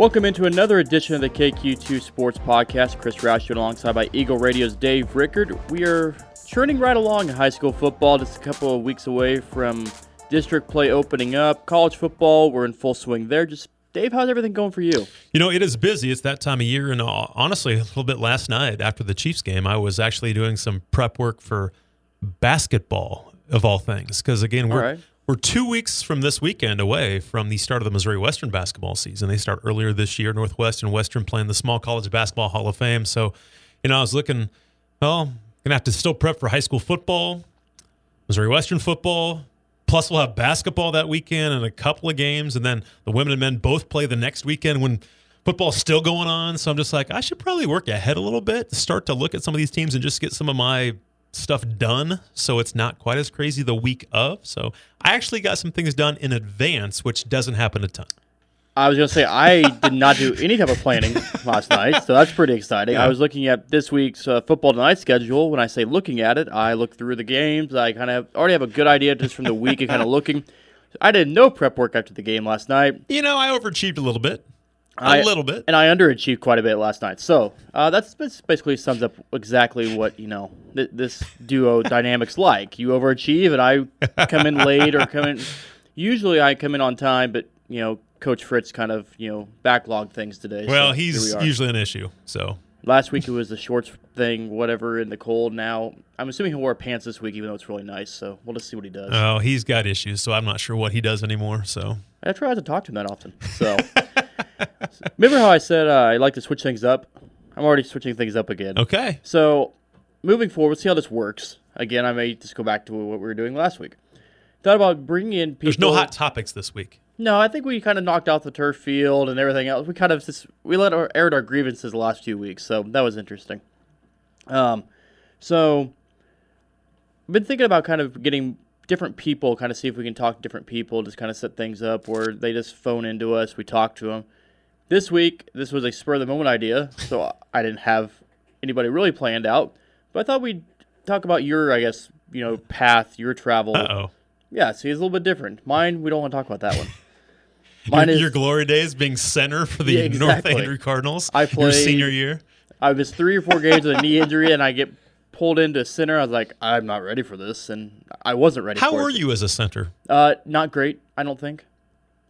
Welcome into another edition of the KQ2 Sports Podcast. Chris Roush alongside by Eagle Radio's Dave Riggert. We are churning right along in high school football, just a couple of weeks away from district play opening up. College football, we're in full swing there. Just Dave, how's everything going for you? You know, it is busy. It's that time of year, and uh, honestly, a little bit last night after the Chiefs game, I was actually doing some prep work for basketball of all things. Because again, we're right. We're two weeks from this weekend away from the start of the Missouri Western basketball season. They start earlier this year. Northwest and Western playing the Small College Basketball Hall of Fame. So, you know, I was looking. Well, gonna have to still prep for high school football, Missouri Western football. Plus, we'll have basketball that weekend and a couple of games, and then the women and men both play the next weekend when football's still going on. So I'm just like, I should probably work ahead a little bit, start to look at some of these teams, and just get some of my stuff done so it's not quite as crazy the week of. So I actually got some things done in advance, which doesn't happen a ton. I was going to say, I did not do any type of planning last night, so that's pretty exciting. Yeah. I was looking at this week's uh, football tonight schedule. When I say looking at it, I look through the games. I kind of already have a good idea just from the week and kind of looking. I did no prep work after the game last night. You know, I overachieved a little bit. A little bit. and I underachieved quite a bit last night. So uh, that's that's basically sums up exactly what you know th- this duo dynamics like. You overachieve, and I come in late or come in. Usually, I come in on time, but you know, Coach Fritz kind of you know backlogged things today. Well, so he's we usually an issue. So Last week it was the shorts thing, whatever, in the cold. Now I'm assuming he wore pants this week, even though it's really nice. So we'll just see what he does. oh, he's got issues. So I'm not sure what he does anymore. So I try not to talk to him that often. So remember how I said uh, I like to switch things up? I'm already switching things up again. okay, So, moving forward, let's see how this works. Again, I may just go back to what we were doing last week. Thought about bringing in people. there's no hot topics this week. No, I think we kind of knocked out the turf field and everything else. We kind of just we let our, aired our grievances the last few weeks, so that was interesting. Um, so I've been thinking about kind of getting different people, kind of see if we can talk to different people, just kind of set things up where they just phone into us, we talk to them. This week, this was a spur of the moment idea, so I didn't have anybody really planned out, but I thought we'd talk about your, I guess, you know, path, your travel. Uh oh. Yeah, see, it's a little bit different. Mine, we don't want to talk about that one. Mine Your, is your glory days being center for the Yeah, exactly. North Andrew Cardinals. I your played- senior year. I was three or four games with a knee injury, and I get pulled into center. I was like, I'm not ready for this, and I wasn't ready. How for were it. you as a center? Uh, not great. I don't think.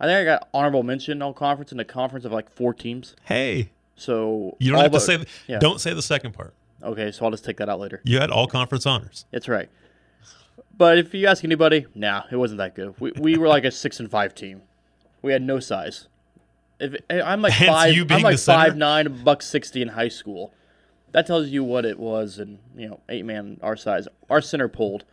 I think I got honorable mention all conference in a conference of like four teams. Hey, So you don't have to say. The, yeah. Don't say the second part. Okay, so I'll just take that out later. You had all conference honors. That's right. But if you ask anybody, nah, it wasn't that good. We, we were like a six and five team. We had no size. If eh, I'm like Hence five, I'm like five nine, buck sixty in high school. That tells you what it was, and you know, eight man our size. Our center pulled,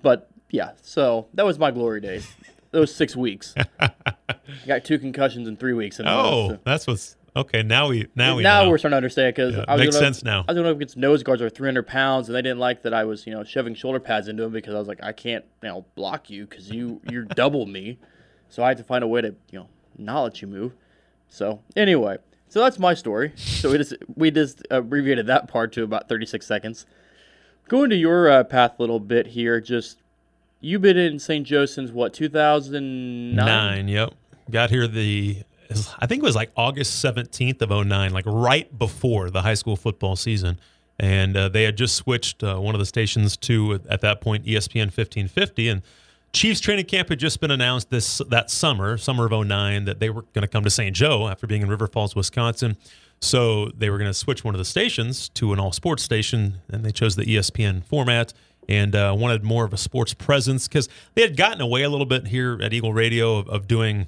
but yeah. So that was my glory days. Those six weeks. Got two concussions in three weeks. And Oh, that's what's okay. Now we now we now know. we're starting to understand because Yeah, I was makes gonna, sense now. I was going up against nose guards that are 300 pounds, and they didn't like that I was, you know, shoving shoulder pads into them because I was like, I can't, you know, block you because you you're double me, so I had to find a way to, you know, not let you move. So anyway, so that's my story. So we just we just abbreviated that part to about 36 seconds. Going to your uh, path a little bit here, just you've been in St. Joe since what 2009? Nine. Yep. Got here the I think it was like August seventeenth of 09, like right before the high school football season, and uh, they had just switched uh, one of the stations to at that point ESPN fifteen fifty, and Chiefs training camp had just been announced this that summer, summer of 09, that they were going to come to St. Joe after being in River Falls, Wisconsin. So they were going to switch one of the stations to an all sports station, and they chose the ESPN format and uh, wanted more of a sports presence because they had gotten away a little bit here at Eagle Radio of, of doing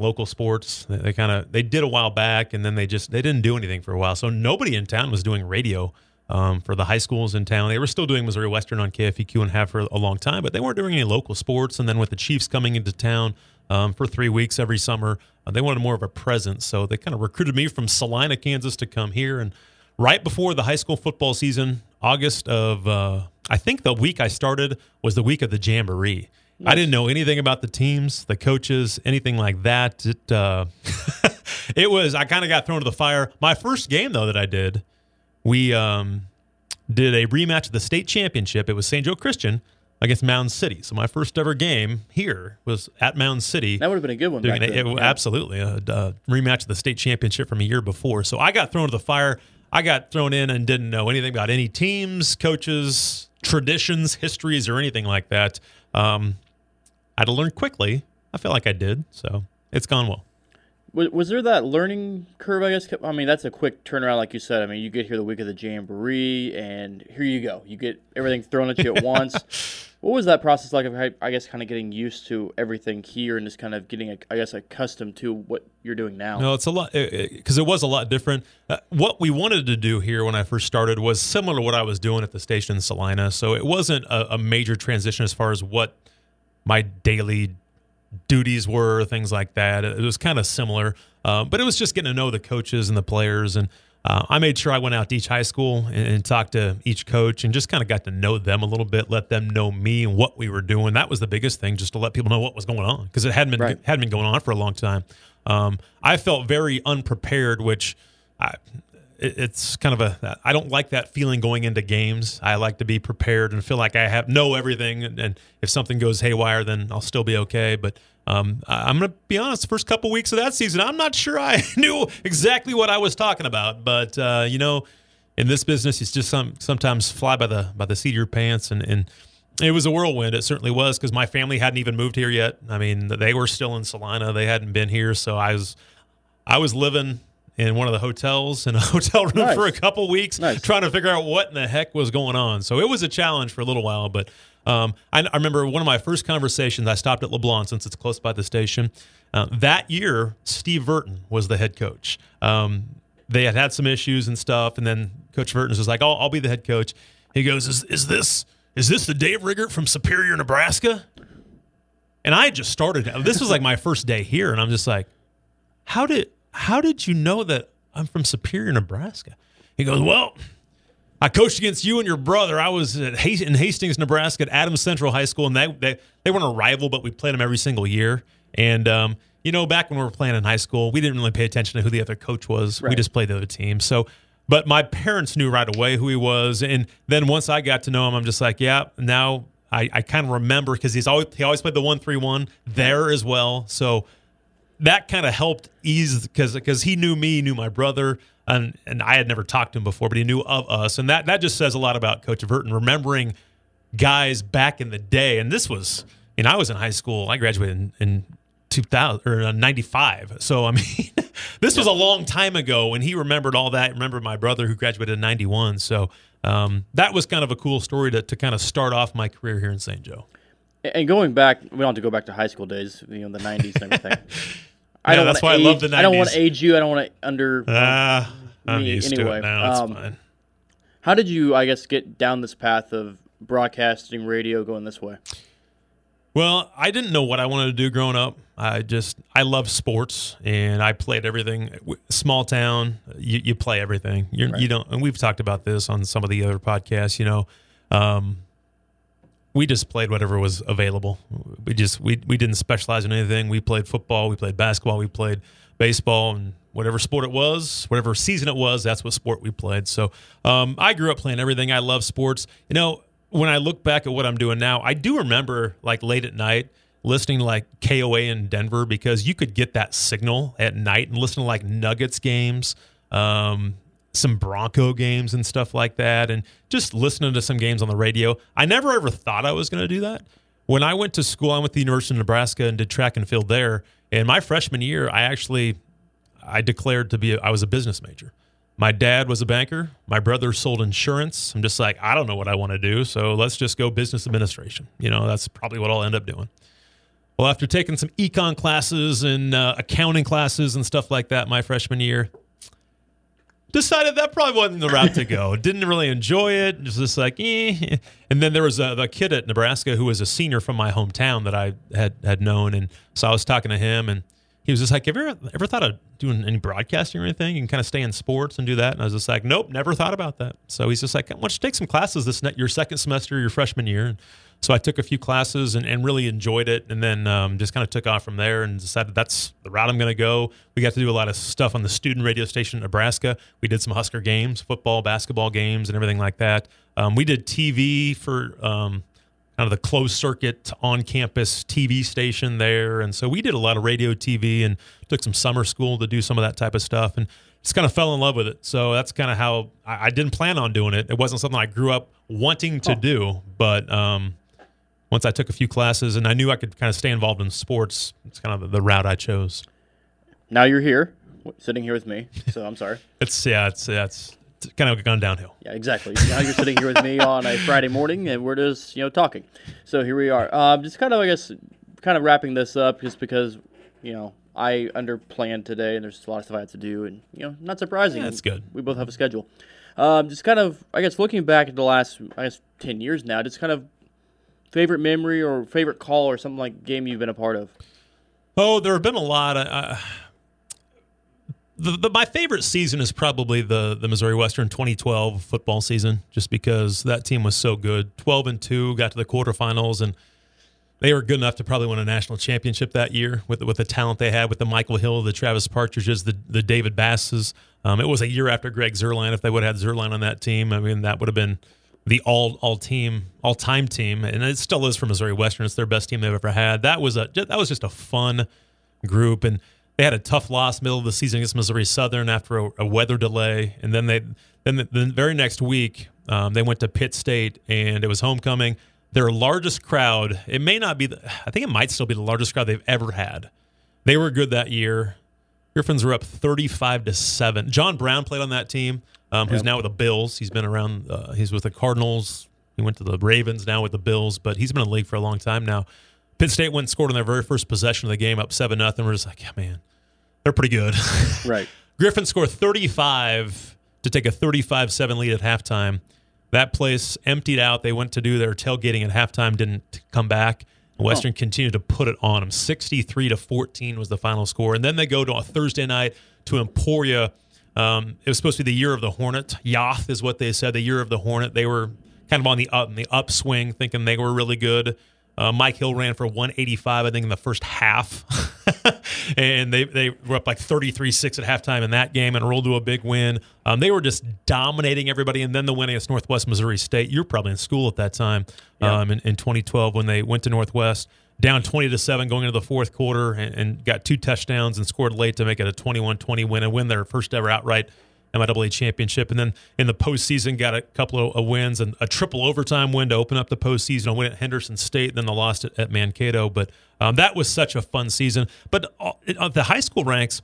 local sports. They, they kind of they did a while back, and then they just they didn't do anything for a while. So nobody in town was doing radio um, for the high schools in town. They were still doing Missouri Western on KFEQ and have for a long time, but they weren't doing any local sports. And then with the Chiefs coming into town um, for three weeks every summer, uh, they wanted more of a presence. So they kind of recruited me from Salina, Kansas, to come here. And right before the high school football season, August of uh, I think the week I started was the week of the Jamboree. I didn't know anything about the teams, the coaches, anything like that. It uh, it was I kind of got thrown to the fire. My first game though that I did, we um, did a rematch of the state championship. It was St. Joe Christian against Mound City. So my first ever game here was at Mound City. That would have been a good one. Doing it, it- Yeah. Absolutely. A, a rematch of the state championship from a year before. So I got thrown to the fire. I got thrown in and didn't know anything about any teams, coaches, traditions, histories, or anything like that. Um, Had to learn quickly. I feel like I did. So it's gone well. Was, was there that learning curve? I guess. I mean, that's a quick turnaround, like you said. I mean, you get here the week of the jamboree, and here you go. You get everything thrown at you at once. What was that process like? Of I guess kind of getting used to everything here and just kind of getting, I guess, accustomed to what you're doing now. No, it's a lot because it was a lot different. Uh, what we wanted to do here when I first started was similar to what I was doing at the station in Salina. So it wasn't a, a major transition as far as what my daily duties were, things like that. It was kind of similar, uh, but it was just getting to know the coaches and the players. And uh, I made sure I went out to each high school and, and talked to each coach and just kind of got to know them a little bit, let them know me and what we were doing. That was the biggest thing, just to let people know what was going on because it hadn't been Right. hadn't been going on for a long time. Um, I felt very unprepared, which I, it's kind of a I don't like that feeling going into games. I like to be prepared and feel like I have know everything, and, if something goes haywire, then I'll still be okay. But um, I- I'm going to be honest. The first couple weeks of that season, I'm not sure I knew exactly what I was talking about. But uh, you know, in this business, it's just some sometimes fly by the by the seat of your pants, and and it was a whirlwind. It certainly was because my family hadn't even moved here yet. I mean, they were still in Salina. They hadn't been here, so I was I was living in one of the hotels in a hotel room Nice. for a couple weeks, Nice. trying to figure out what in the heck was going on. So it was a challenge for a little while, but um, I, I remember one of my first conversations. I stopped at LeBlanc since it's close by the station. Uh, that year, Steve Verton was the head coach. Um, they had had some issues and stuff, and then Coach Verton was like, "Oh, I'll be the head coach." He goes, "Is, is this is this the Dave Riggert from Superior, Nebraska?" And I had just started. This was like my first day here, and I'm just like, how did how did you know that I'm from Superior, Nebraska? He goes, well, I coached against you and your brother. I was at Hast- in Hastings, Nebraska, at Adams Central High School, and they they, they weren't a rival, but we played them every single year. And um, you know, back when we were playing in high school, we didn't really pay attention to who the other coach was. We just played the other team. So, but my parents knew right away who he was, and then once I got to know him, I'm just like, yeah, now. I, I kind of remember because he's always he always played the one three one there as well. So that kind of helped ease because because he knew me, knew my brother, and and I had never talked to him before, but he knew of us, and that that just says a lot about Coach Verton remembering guys back in the day. And this was, you know, I was in high school. I graduated in, in 2000 or uh, 95. So I mean, this was a long time ago, and he remembered all that. Remembered my brother who graduated in 91. So. Um, that was kind of a cool story to, to kind of start off my career here in St. Joe. And going back, we don't have to go back to high school days, you know, the '90s and everything. Yeah, that's wanna why I love age- the I don't want to age you. I don't want to under. Ah, I'm me used to anyway. it now. It's Um, fine. How did you, I guess, get down this path of broadcasting, radio, going this way? Well, I didn't know what I wanted to do growing up. I just I love sports and I played everything. Small town, you, you play everything. You're, You don't, and we've talked about this on some of the other podcasts. You know, um, we just played whatever was available. We just we we didn't specialize in anything. We played football, we played basketball, we played baseball, and whatever sport it was, whatever season it was, that's what sport we played. So um, I grew up playing everything. I love sports. You know, when I look back at what I'm doing now, I do remember like late at night listening to like KOA in Denver because you could get that signal at night and listen to like Nuggets games. Um, some Bronco games and stuff like that, and just listening to some games on the radio. I never ever thought I was going to do that. When I went to school, I went to the University of Nebraska and did track and field there. And my freshman year, I actually I declared to be a, I was a business major. My dad was a banker. My brother sold insurance. I'm just like I don't know what I want to do, so let's just go business administration. You know, that's probably what I'll end up doing. Well, after taking some econ classes and uh, accounting classes and stuff like that my freshman year, decided that probably wasn't the route to go. Didn't really enjoy it. Was just like, eh. And then there was a, a kid at Nebraska who was a senior from my hometown that I had had known, and so I was talking to him, and he was just like, "Have you ever, ever thought of doing any broadcasting or anything? You can kind of stay in sports and do that." And I was just like, "Nope, never thought about that." So he's just like, "Why don't you take some classes this ne- your second semester, your freshman year?" And so I took a few classes and, and really enjoyed it, and then um, just kind of took off from there and decided that's the route I'm going to go. We got to do a lot of stuff on the student radio station in Nebraska. We did some Husker games, football, basketball games, and everything like that. Um, we did TV for um, kind of the closed circuit on campus TV station there. And so we did a lot of radio TV and took some summer school to do some of that type of stuff and just kind of fell in love with it. So that's kind of how I, I didn't plan on doing it. It wasn't something I grew up wanting to Oh. do, but um, once I took a few classes and I knew I could kind of stay involved in sports, it's kind of the, route I chose. Now you're here, sitting here with me. So I'm sorry. It's yeah, it's yeah, it's kind of gone downhill. Yeah, exactly. Now you're sitting here with me on a Friday morning, and we're just you know talking. So here we are. Um, just kind of I guess kind of wrapping this up, just because you know I underplanned today, and there's a lot of stuff I had to do, and you know not surprising. Yeah, that's good. We both have a schedule. Um, just kind of I guess looking back at the last I guess ten years now, just kind of favorite memory or favorite call or something like game you've been a part of. Oh, there have been a lot. Of, uh, the, the, my favorite season is probably the the Missouri Western 2012 football season, just because that team was so good. 12 and two, got to the quarterfinals, and they were good enough to probably win a national championship that year with with the talent they had with the Michael Hill, the Travis Partridges, the the David Basses. Um, it was a year after Greg Zerline. If they would have had Zerline on that team, I mean that would have been the all all team all time team, and it still is for Missouri Western. It's their best team they've ever had. That was a that was just a fun group, and they had a tough loss middle of the season against Missouri Southern after a, a weather delay, and then they then the, the very next week um, they went to Pitt State, and it was homecoming. Their largest crowd. It may not be. The, I think it might still be the largest crowd they've ever had. They were good that year. Griffins were up 35 to 7. John Brown played on that team, um, who's Yep. now with the Bills. He's been around, uh, he's with the Cardinals. He went to the Ravens, now with the Bills, but he's been in the league for a long time now. Pitt State went and scored on their very first possession of the game, up 7 nothing. We're just like, yeah, man, they're pretty good. Right. Griffin scored 35 to take a 35 7 lead at halftime. That place emptied out. They went to do their tailgating at halftime, didn't come back. Western continued to put it on them. 63 to 14 was the final score. And then they go to a Thursday night to Emporia. Um, it was supposed to be the year of the Hornet. Yoth is what they said, the year of the Hornet. They were kind of on the up, and the upswing, thinking they were really good. Uh, Mike Hill ran for 185, I think, in the first half. and they, they were up like 33 6 at halftime in that game and rolled to a big win. Um, they were just dominating everybody. And then the win against Northwest Missouri State. You're probably in school at that time Yeah. um, in, in 2012 when they went to Northwest. Down 20 to 7 going into the fourth quarter and, and got two touchdowns and scored late to make it a 21 20 win and win their first ever outright MIAA championship. And then in the postseason, got a couple of, wins and a triple overtime win to open up the postseason. A win at Henderson State, then they lost it at Mankato. But um, that was such a fun season. But uh, the high school ranks,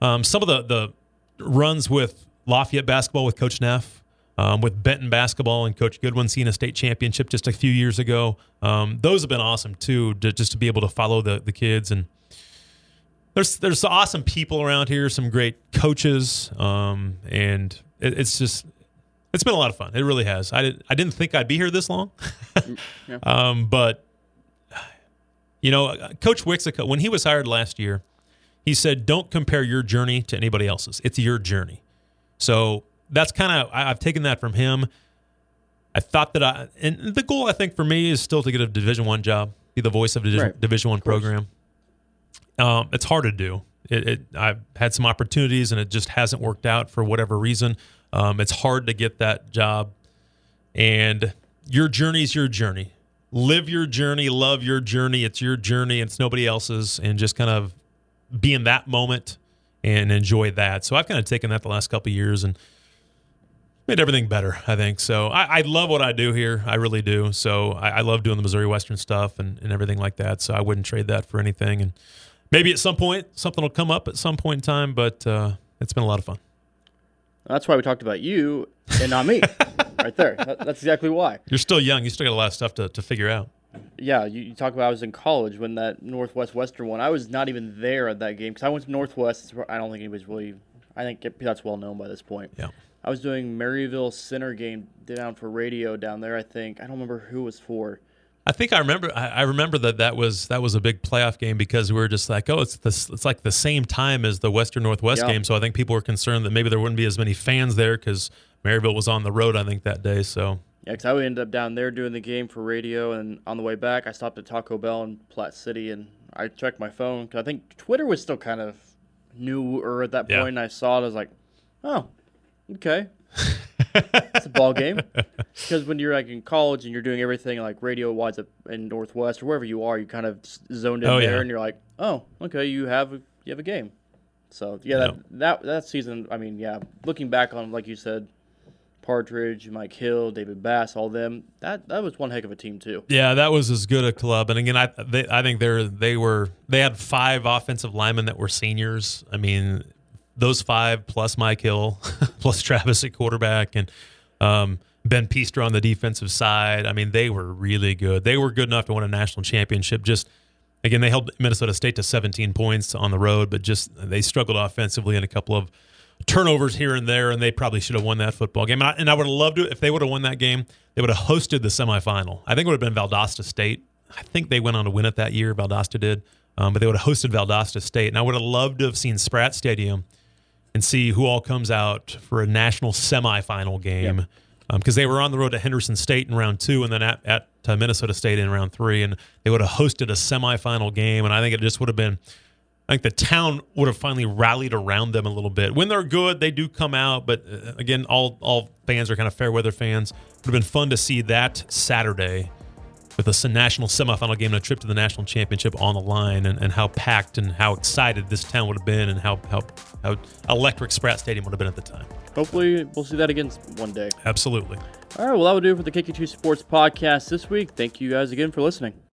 um, some of the, the runs with Lafayette basketball with Coach Neff, um, with Benton basketball and Coach Goodwin seeing a state championship just a few years ago. Um, those have been awesome too, to, just to be able to follow the, the kids and there's there's awesome people around here, some great coaches, um, and it, it's just it's been a lot of fun. It really has. I didn't I didn't think I'd be here this long, Yeah. um, but you know, Coach Wixica when he was hired last year, he said, "Don't compare your journey to anybody else's. It's your journey." So that's kind of I've taken that from him. I thought that I and the goal I think for me is still to get a Division One job, be the voice of a Division Right. Division One program. Um, it's hard to do. It, it I've had some opportunities and it just hasn't worked out for whatever reason. Um, it's hard to get that job, and your journey's your journey. Live your journey, love your journey. It's your journey. It's nobody else's, and just kind of be in that moment and enjoy that. So I've kind of taken that the last couple years and made everything better, I think. So I, I love what I do here. I really do. So I, I love doing the Missouri Western stuff and, and everything like that. So I wouldn't trade that for anything. And maybe at some point something will come up at some point in time, but uh, it's been a lot of fun. That's why we talked about you and not me, right there. That, that's exactly why. You're still young. You still got a lot of stuff to, to figure out. Yeah, you, you talk about I was in college when that Northwest Western one. I was not even there at that game because I went to Northwest. I don't think anybody's really. I think that's well known by this point. Yeah. I was doing Maryville Center game down for radio down there. I think I don't remember who it was for. I think I remember. I, remember that that was that was a big playoff game because we were just like, oh, it's this. It's like the same time as the Western Northwest Yeah. game. So I think people were concerned that maybe there wouldn't be as many fans there because Maryville was on the road. I think that day. So Yeah, because I would end up down there doing the game for radio, and on the way back, I stopped at Taco Bell in Platte City, and I checked my phone because I think Twitter was still kind of newer at that Yeah. point. And I saw it, I was like, oh, okay. it's a ball game. Because when you're like in college and you're doing everything like radio wise in Northwest or wherever you are, you kind of zoned in Oh, there, yeah. and you're like, oh, okay, you have a, you have a game. So yeah, that, that that season, I mean, yeah, looking back on like you said, Partridge, Mike Hill, David Bass, all them, that that was one heck of a team too. Yeah, that was as good a club. And again, I they, I think they're they were they had five offensive linemen that were seniors. I mean, those five plus Mike Hill, plus Travis at quarterback, and um, Ben Peaster on the defensive side. I mean, they were really good. They were good enough to win a national championship. Just again, they held Minnesota State to 17 points on the road, but just they struggled offensively in a couple of turnovers here and there, and they probably should have won that football game. And I, and I would have loved it if they would have won that game. They would have hosted the semifinal. I think it would have been Valdosta State. I think they went on to win it that year. Valdosta did, um, but they would have hosted Valdosta State, and I would have loved to have seen Spratt Stadium and see who all comes out for a national semifinal game. Because they were on the road to Henderson State in round two, and then at, at uh, Minnesota State in round three, and they would have hosted a semifinal game, and I think it just would have been I think the town would have finally rallied around them a little bit. When they're good, they do come out, but uh, again, all all fans are kind of fair weather fans. It Would have been fun to see that Saturday with a national semifinal game and a trip to the national championship on the line, and, and how packed and how excited this town would have been, and how how how electric Spratt Stadium would have been at the time. Hopefully, we'll see that again one day. Absolutely. All right, well, that will do it for the KQ2 Sports Podcast this week. Thank you guys again for listening.